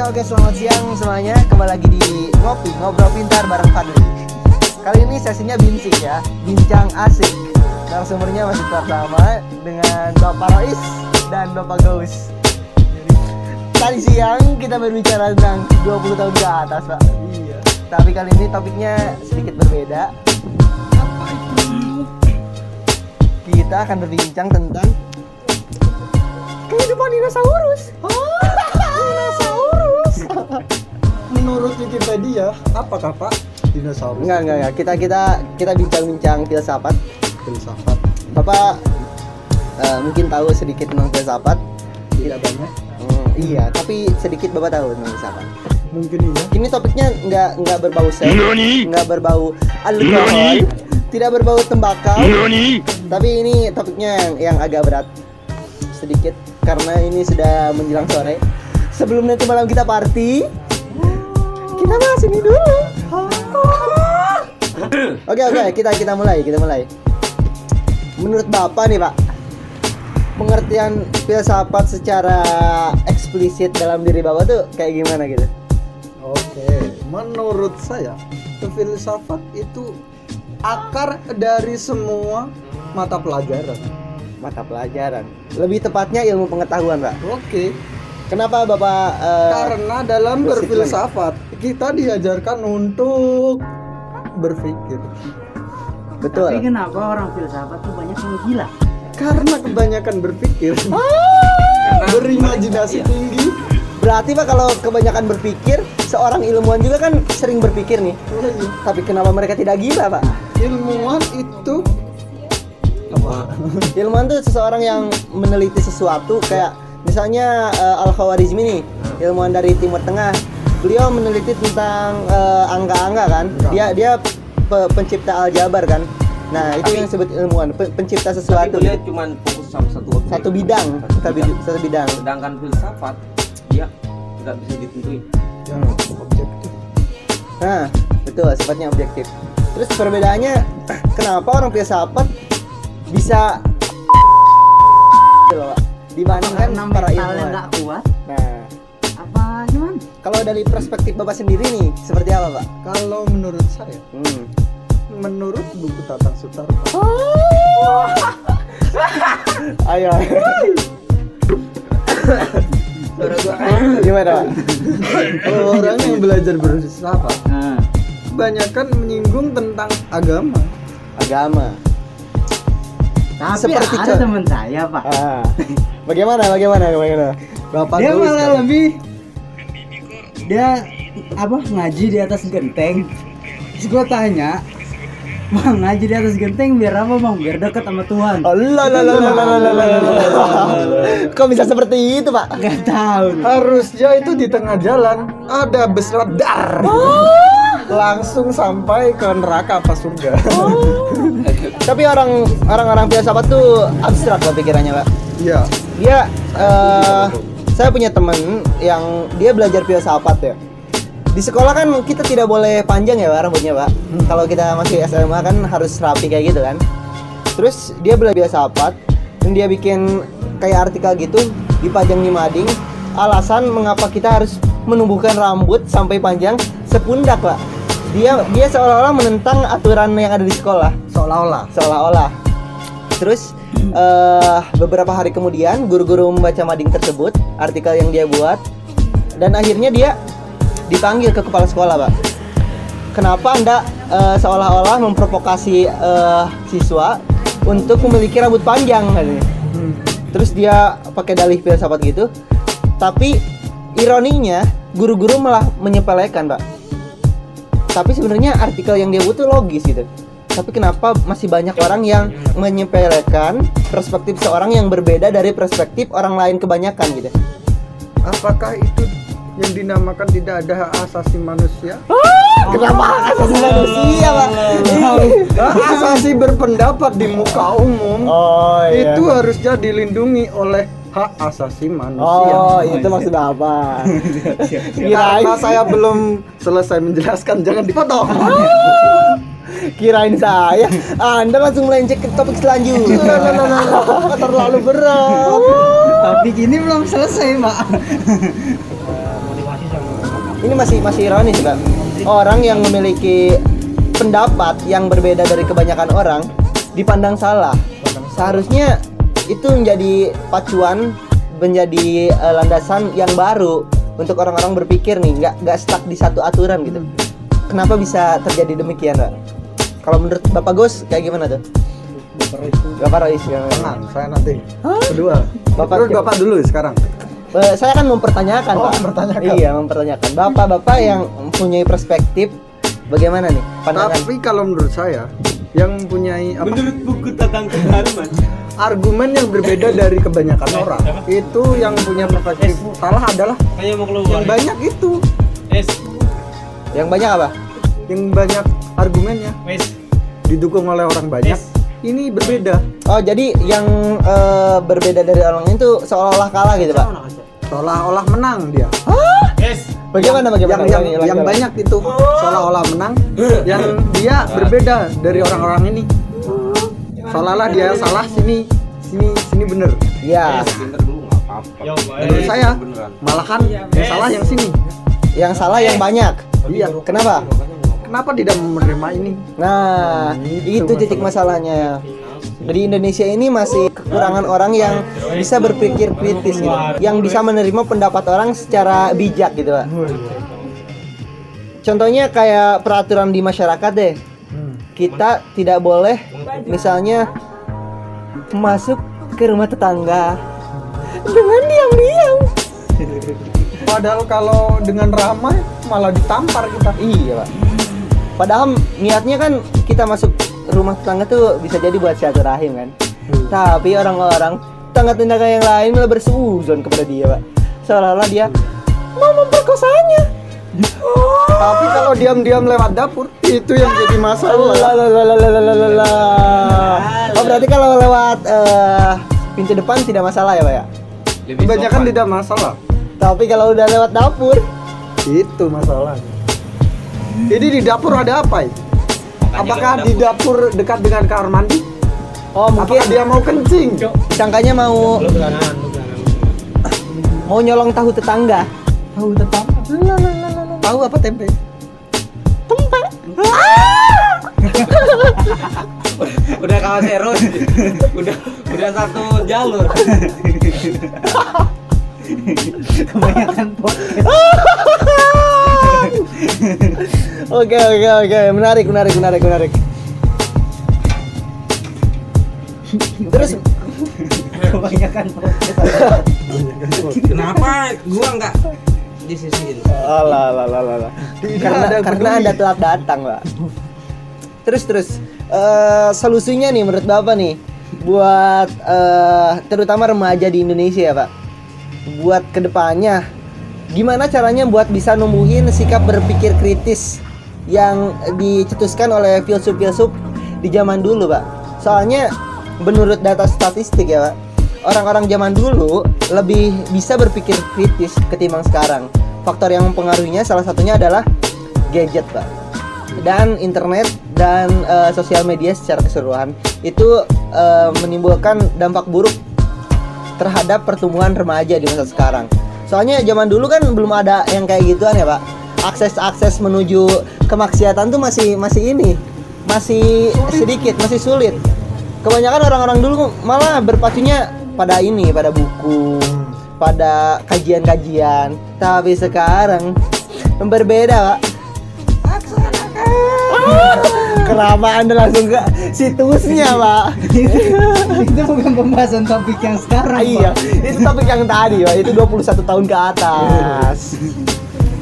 Oke oke selamat siang semuanya. Kembali lagi di Ngopi Ngobrol Pintar bareng Fadli. Kali ini sesinya bincang ya Bincang asik. Narasumbernya masih sama Dengan Bapak Rois dan Bapak Gaus Tadi siang kita berbicara tentang 20 tahun ke atas Pak. Iya. Tapi kali ini topiknya sedikit berbeda. Apa itu? Kita akan berbincang tentang Kehidupan dinosaurus. Dinosaurus Menurut Wikipedia, apakah Pak dinosaurus? Enggak enggak enggak Kita kita kita bincang-bincang filsafat Filsafat Bapak eh, mungkin tahu sedikit tentang filsafat. tidak banyak. Hmm, iya, tapi sedikit Bapak tahu tentang filsafat. Mungkin iya. Ini topiknya nggak nggak berbau seks, nggak berbau alkohol, tidak berbau tembakau, tapi ini topiknya yang, yang agak berat sedikit karena ini sudah menjelang sore. Sebelum nanti malam kita party, kita bahas ini dulu. Oke oke, kita kita mulai, kita mulai. Menurut Bapak nih Pak, pengertian filsafat secara eksplisit dalam diri Bapak tuh kayak gimana gitu? Oke, menurut saya filsafat itu akar dari semua mata pelajaran. Mata pelajaran. Lebih tepatnya ilmu pengetahuan, Pak. Oke, Kenapa Bapak eh, karena dalam berfilsafat kita diajarkan untuk berpikir. betul? Tapi kenapa orang filsafat tuh banyak yang gila? Karena kebanyakan berpikir, berimajinasi tinggi. Berarti Pak kalau kebanyakan berpikir, seorang ilmuwan juga kan sering berpikir nih. Tapi kenapa mereka tidak gila, Pak? Ilmuwan itu apa? Ilmuwan tuh seseorang yang meneliti sesuatu kayak misalnya eh, Al-Khawarizmi nih, ilmuwan dari Timur Tengah. Beliau meneliti tentang eh, angka-angka kan. Dia dia pe- pencipta aljabar kan. Nah, itu Tapi- yang disebut ilmuwan, pe- pencipta Tapi sesuatu. dia cuma fokus sama satu objek. Satu bidang, satu bidang. Satu bidang. Sedangkan filsafat dia tidak bisa ditentuin. Yang objektif. Nah, betul, sifatnya objektif. Terus perbedaannya kenapa orang filsafat bisa gitu loh, dibandingkan Karena para ilmuwan. nggak kuat? Nah, Apa gimana? kalau dari perspektif Bapak sendiri nih, seperti apa, Pak? Kalau menurut saya, Hmm. menurut buku Tatang Sutarto, Ayo. Gimana, Pak? kalau orang yang belajar berfilsafat, Nah, kebanyakan menyinggung tentang agama. Agama. tapi Seperti ada teman saya pak. Ah. Bagaimana? Bagaimana? Bagaimana? Bapak dia malah kan? lebih dia apa ngaji di atas genteng. Terus gue tanya, bang ngaji di atas genteng biar apa bang? Biar dekat sama Tuhan. Allah, Allah, Allah, Allah, Allah, Allah, Allah, Allah. Kok bisa seperti itu, Pak? Gak tahu. Harusnya itu di tengah jalan ada bus radar. Langsung sampai ke neraka apa surga. Tapi orang orang-orang filsafat tuh abstrak loh pikirannya, Pak. Iya. Dia eh, saya punya temen yang dia belajar filsafat ya. Di sekolah kan kita tidak boleh panjang ya Pak, rambutnya, Pak. Kalau kita masih SMA kan harus rapi kayak gitu kan. Terus dia belajar filsafat dan dia bikin kayak artikel gitu dipajang di mading. Alasan mengapa kita harus menumbuhkan rambut sampai panjang sepundak, Pak. Dia dia seolah-olah menentang aturan yang ada di sekolah Seolah-olah. seolah-olah. Terus eh, beberapa hari kemudian guru-guru membaca mading tersebut, artikel yang dia buat, dan akhirnya dia dipanggil ke kepala sekolah, pak. Kenapa anda eh, seolah-olah memprovokasi eh, siswa untuk memiliki rambut panjang? Hmm. Terus dia pakai dalih filsafat gitu, tapi ironinya guru-guru malah menyepelekan, pak. Tapi sebenarnya artikel yang dia butuh logis gitu. Tapi kenapa masih banyak orang yang menyepelekan perspektif seorang yang berbeda dari perspektif orang lain kebanyakan gitu? Apakah itu yang dinamakan tidak ada hak asasi manusia? Kenapa hak asasi manusia, Pak? Hak asasi berpendapat di muka umum Oh itu harusnya dilindungi oleh hak asasi manusia. Oh, itu maksud apa? Karena saya belum selesai menjelaskan, jangan dipotong. Kirain saya. Anda langsung melenceng ke topik selanjutnya. Terlalu berat. Topik ini belum selesai pak. ini masih masih ironis Pak. Orang yang memiliki pendapat yang berbeda dari kebanyakan orang dipandang salah. Seharusnya itu menjadi pacuan, menjadi eh, landasan yang baru untuk orang-orang berpikir nih, nggak nggak stuck di satu aturan gitu. Kenapa bisa terjadi demikian, Pak? Kalau menurut Bapak Gus kayak gimana tuh? Bapak Rois ya. Tenang, saya nanti. Kedua. Bapak- Terus Bapak dulu sekarang. Eh, saya kan mempertanyakan, Oh, Pak. mempertanyakan. Iya, mempertanyakan. Bapak-bapak yang mempunyai perspektif bagaimana nih pandangan? Tapi kalau menurut saya yang mempunyai apa Menurut buku tentang keharuman. argumen yang berbeda dari kebanyakan orang itu yang punya perspektif salah adalah Kayak mau keluar. yang banyak itu Es, Yang banyak apa? Yang banyak argumennya. Es. didukung oleh orang banyak. Ini berbeda. Oh, jadi yang eh, berbeda dari orang itu seolah-olah kalah gitu, Pak. seolah-olah menang dia. Es. Bagaimana bagaimana? yang yang, yang ulangi. banyak itu seolah-olah menang yang dia berbeda dari orang-orang ini. Seolah-olah dia salah sini sini sini bener. Iya, Pinter dulu nggak apa-apa. Ya, menurut saya malahan yang salah yang sini. Yang salah yang banyak. iya. Kenapa? Kenapa tidak menerima ini Nah, Gitu itu titik masalahnya. Di Indonesia ini masih kekurangan orang yang bisa berpikir kritis gitu, yang bisa menerima pendapat orang secara bijak gitu, Pak. Contohnya kayak peraturan di masyarakat deh. Kita tidak boleh misalnya masuk ke rumah tetangga dengan diam-diam. padahal kalau dengan ramai malah ditampar kita Iya, Pak. Padahal niatnya kan kita masuk rumah tetangga tuh bisa jadi buat silaturahim kan. Tapi orang-orang tetangga tetangga yang lain malah bersuuzon kepada dia, Pak. Seolah-olah dia mau memperkosanya. tapi kalau diam-diam lewat dapur itu yang jadi masalah. Oh, berarti kalau lewat eh, pintu depan tidak masalah ya, Pak ya? Kebanyakan tidak masalah Tapi kalau udah lewat dapur, itu masalahnya jadi di dapur ada apa ya? apakah di dapur dekat dengan kamar mandi oh mungkin apakah dia mau kencing sangkanya mau mau nyolong tahu tetangga. Tahu tetap. tahu apa tempe Udah kawan serus. udah udah satu jalur. Kebanyakan podcast. Oke oke oke menarik menarik menarik menarik. Terus Kebanyakan. Kenapa gua enggak disisiin? alah alah alah alah. Karena ada karena anda telat datang pak. Terus terus eh, solusinya nih menurut bapak nih buat eh, terutama remaja di Indonesia ya pak. Buat ke depannya gimana caranya buat bisa numbuhin sikap berpikir kritis yang dicetuskan oleh filsuf-filsuf di zaman dulu pak. Soalnya menurut data statistik ya pak orang-orang zaman dulu lebih bisa berpikir kritis ketimbang sekarang. Faktor yang mempengaruhinya salah satunya adalah gadget, Pak. Dan internet dan eh, sosial media secara keseluruhan itu eh, menimbulkan dampak buruk terhadap pertumbuhan remaja di masa sekarang. Soalnya zaman dulu kan belum ada yang kayak gituan ya, Pak. Akses-akses menuju kemaksiatan tuh masih masih ini, masih sedikit, masih sulit. Kebanyakan orang-orang dulu malah berpacunya pada ini, pada buku, pada kajian-kajian. Tapi sekarang berbeda, Pak. Kenapa Anda langsung ke situsnya, Pak? itu bukan pembahasan topik yang sekarang. Iya, itu topik yang tadi, Pak. Itu 21 tahun ke atas.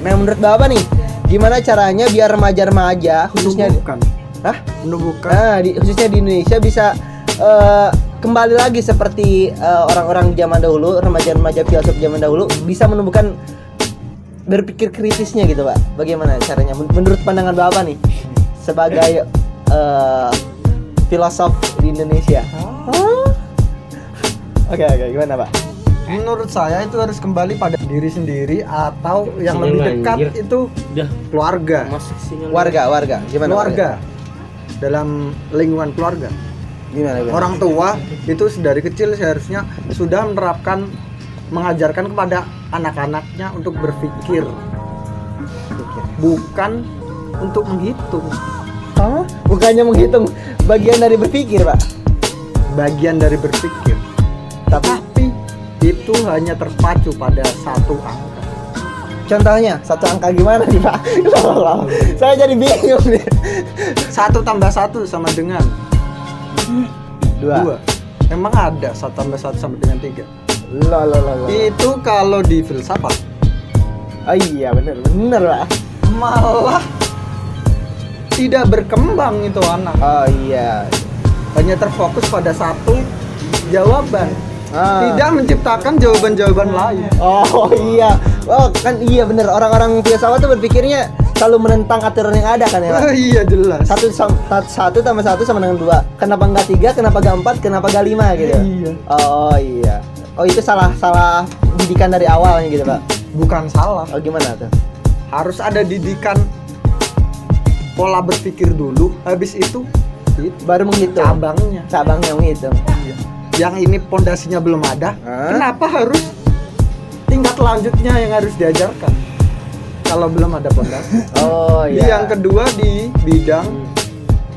Nah, menurut Bapak nih, gimana caranya biar remaja-remaja khususnya Menumbuhkan. Hah? menumbuhkan Nah, di, khususnya di Indonesia bisa eh, kembali lagi seperti eh, orang-orang zaman dahulu, remaja-remaja filsuf zaman dahulu bisa menumbuhkan berpikir kritisnya gitu, Pak. Bagaimana caranya? Men- Menurut pandangan Bapak nih sebagai eh, filosof di Indonesia. Oke, oke, gimana, Pak? Menurut saya itu harus kembali pada diri sendiri atau yang Sinyal lebih dekat anjir. itu Udah keluarga. Warga, warga. Gimana? keluarga dalam lingkungan keluarga warga? Gimana, gimana? orang tua itu dari kecil seharusnya sudah menerapkan mengajarkan kepada anak-anaknya untuk berpikir bukan untuk menghitung Hah? Bukannya menghitung bagian dari berpikir, Pak. bagian dari berpikir tapi itu hanya terpacu pada satu angka Contohnya, satu angka gimana nih, Pak? Saya jadi bingung nih. satu tambah satu sama dengan Dua. dua emang ada satu tambah satu sama dengan tiga Loh, loh, loh, loh. itu kalau di filsafat Oh iya, bener, bener, Pak. malah tidak berkembang itu anak Oh iya. hanya terfokus pada satu jawaban Ah. tidak menciptakan jawaban-jawaban lain Oh iya. Oh kan iya bener orang-orang filsafat tuh berpikirnya selalu menentang aturan yang ada kan ya, Pak? oh, iya jelas Satu satu tambah satu sama dengan dua. Kenapa enggak tiga? Kenapa enggak empat? Kenapa enggak lima gitu? Iya. Oh iya. Oh itu salah salah didikan dari awalnya gitu pak. bukan salah Oh gimana tuh? harus ada didikan pola berpikir dulu habis itu Baru menghitung. cabangnya Cabang yang menghitung. Yang ini pondasinya belum ada kenapa harus tingkat lanjutnya yang harus diajarkan kalau belum ada pondasi Oh iya. yang kedua di bidang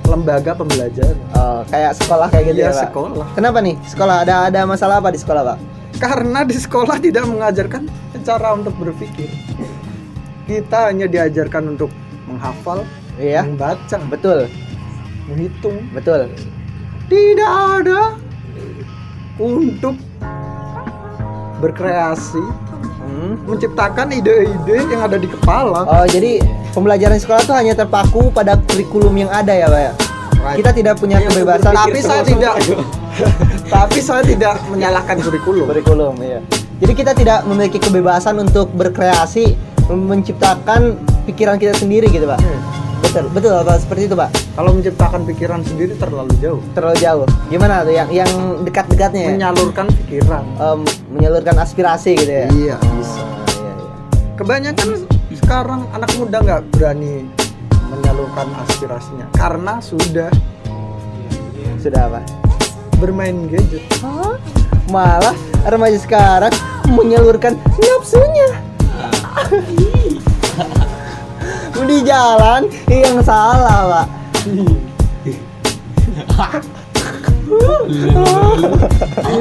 lembaga pembelajaran Oh, kayak sekolah kayak gitu Iya, ya pak. sekolah. Kenapa nih sekolah? Ada ada masalah apa di sekolah pak? karena di sekolah tidak mengajarkan cara untuk berpikir kita hanya diajarkan untuk menghafal Iya. membaca Betul, menghitung betul. tidak ada untuk berkreasi Hmm. menciptakan ide-ide yang ada di kepala Oh jadi pembelajaran sekolah tuh hanya terpaku pada kurikulum yang ada ya pak ya? Kita tidak punya kebebasan. tapi saya tidak tapi saya tidak menyalahkan kurikulum kurikulum iya. Jadi kita tidak memiliki kebebasan untuk berkreasi, menciptakan pikiran kita sendiri gitu pak. Hmm. Betul, betul apa seperti itu pak? kalau menciptakan pikiran sendiri terlalu jauh Terlalu jauh. Gimana tuh yang yang dekat-dekatnya? ya? menyalurkan pikiran Em, menyalurkan aspirasi gitu ya? iya Oh, bisa iya, iya. kebanyakan sekarang anak muda nggak berani menyalurkan aspirasinya karena sudah Sudah apa? bermain gadget Malah remaja sekarang menyalurkan nafsunya. Di jalan yang salah, Pak.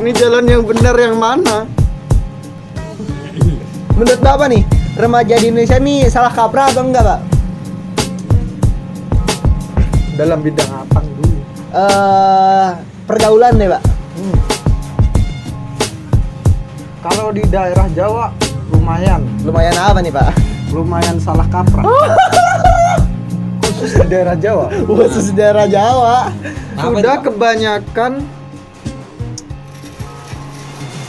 ini jalan yang benar yang mana Menurut Bapak nih, remaja di Indonesia nih salah kaprah atau enggak, Pak? dalam bidang apa dulu Eh, pergaulan deh, Pak. kalau di daerah Jawa lumayan Lumayan apa nih, Pak? Lumayan salah kaprah khusus di daerah Jawa Khusus daerah Jawa. sudah kebanyakan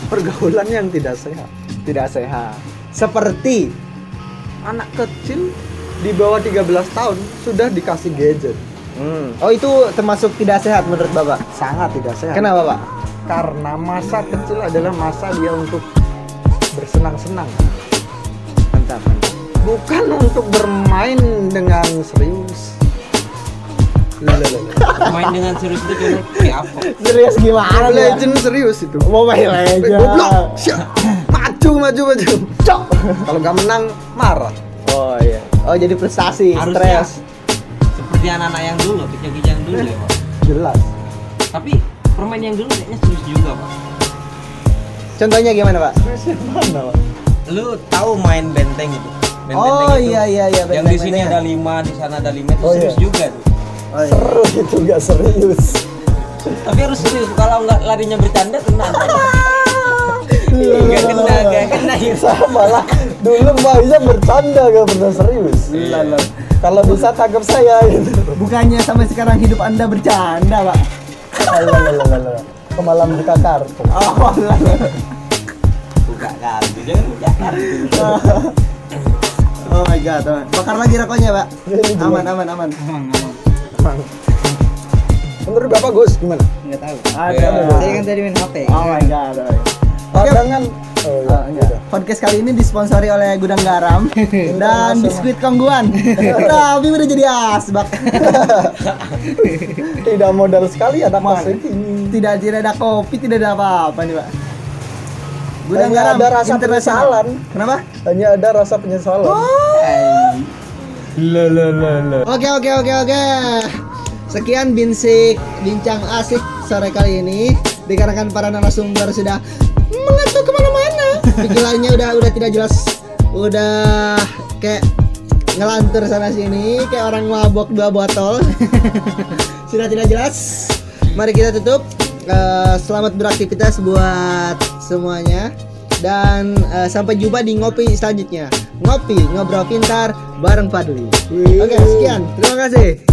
pergaulan yang tidak sehat Tidak sehat. Seperti anak kecil di bawah 13 tahun sudah dikasih gadget Hmm. Oh itu termasuk tidak sehat menurut Bapak? sangat tidak sehat Kenapa Pak? karena masa kecil adalah masa dia untuk bersenang-senang. Bukan untuk bermain dengan serius main dengan serius itu kayak apa Serius gimana? Mobile Legend serius itu Mobile Legend. goblok maju maju maju Cok. kalau nggak menang marah Oh iya. Oh jadi frustasi, Harusnya. stres. seperti anak-anak yang dulu kecil-kecil yang dulu ya pak jelas tapi permain yang dulu kayaknya serius juga pak Contohnya gimana Pak? mana Pak? lu tahu main benteng itu Oh itu. iya iya iya. yang di sini ada lima di sana ada lima itu Oh, serius iya. juga tuh Oh, iya. seru itu nggak serius tapi harus serius kalau nggak larinya bercanda kena Iya, nggak kena nggak kena ya saya malah dulu mah bisa bercanda gak pernah serius kalau bisa tangkap saya gitu Bukannya sampai sekarang hidup Anda bercanda, Pak? Lalalala. ke malam buka kartu Oh, lah. buka kartu jangan buka kartu oh my god, teman. Bakar lagi rokoknya, Pak. Gimana? Aman, aman, aman. Emang. menurut bapak Gus gimana Enggak tahu. Ada. Ya. Saya kan tadi main HP. Oh my god. oh. Oke, pandangan oh, iya, Oh, enggak. Podcast kali ini disponsori oleh Gudang Garam dan Biskuit Kongguan. Tapi udah jadi asbak. tidak modal sekali ada pasir ini tidak tidak ada kopi, tidak ada apa-apa nih, Pak. Gudang Hanya Garam ada rasa penyesalan. Kenapa? hanya ada rasa penyesalan Oh. Lo lo lo lo. Oke oke oke oke. Sekian binsik bincang asik sore kali ini dikarenakan para narasumber sudah mengatur ke mana-mana. Pikirannya udah udah tidak jelas, udah kayak ngelantur sana sini kayak orang mabok dua botol. sudah tidak jelas. Mari kita tutup. Eh, selamat beraktivitas buat semuanya dan eh, sampai jumpa di ngopi selanjutnya. Ngopi ngobrol pintar bareng Padli. Oke, sekian. Terima kasih.